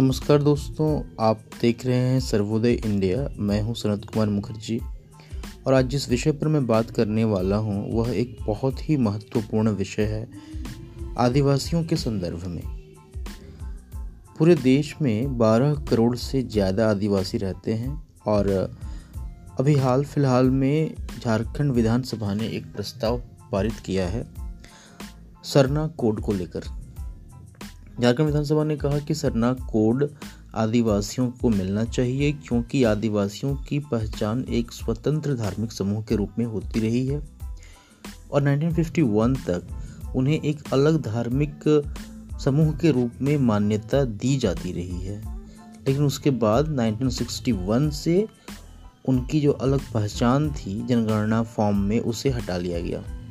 नमस्कार दोस्तों, आप देख रहे हैं सर्वोदय इंडिया। मैं हूँ सनत कुमार मुखर्जी। और आज जिस विषय पर मैं बात करने वाला हूँ, वह एक बहुत ही महत्वपूर्ण विषय है आदिवासियों के संदर्भ में। पूरे देश में 12 करोड़ से ज़्यादा आदिवासी रहते हैं और अभी हाल फ़िलहाल में झारखंड विधानसभा ने एक प्रस्ताव पारित किया है, सरना कोड को लेकर। झारखंड विधानसभा ने कहा कि सरना कोड आदिवासियों को मिलना चाहिए, क्योंकि आदिवासियों की पहचान एक स्वतंत्र धार्मिक समूह के रूप में होती रही है। और 1951 तक उन्हें एक अलग धार्मिक समूह के रूप में मान्यता दी जाती रही है। लेकिन उसके बाद 1961 से उनकी जो अलग पहचान थी, जनगणना फॉर्म में उसे हटा लिया गया।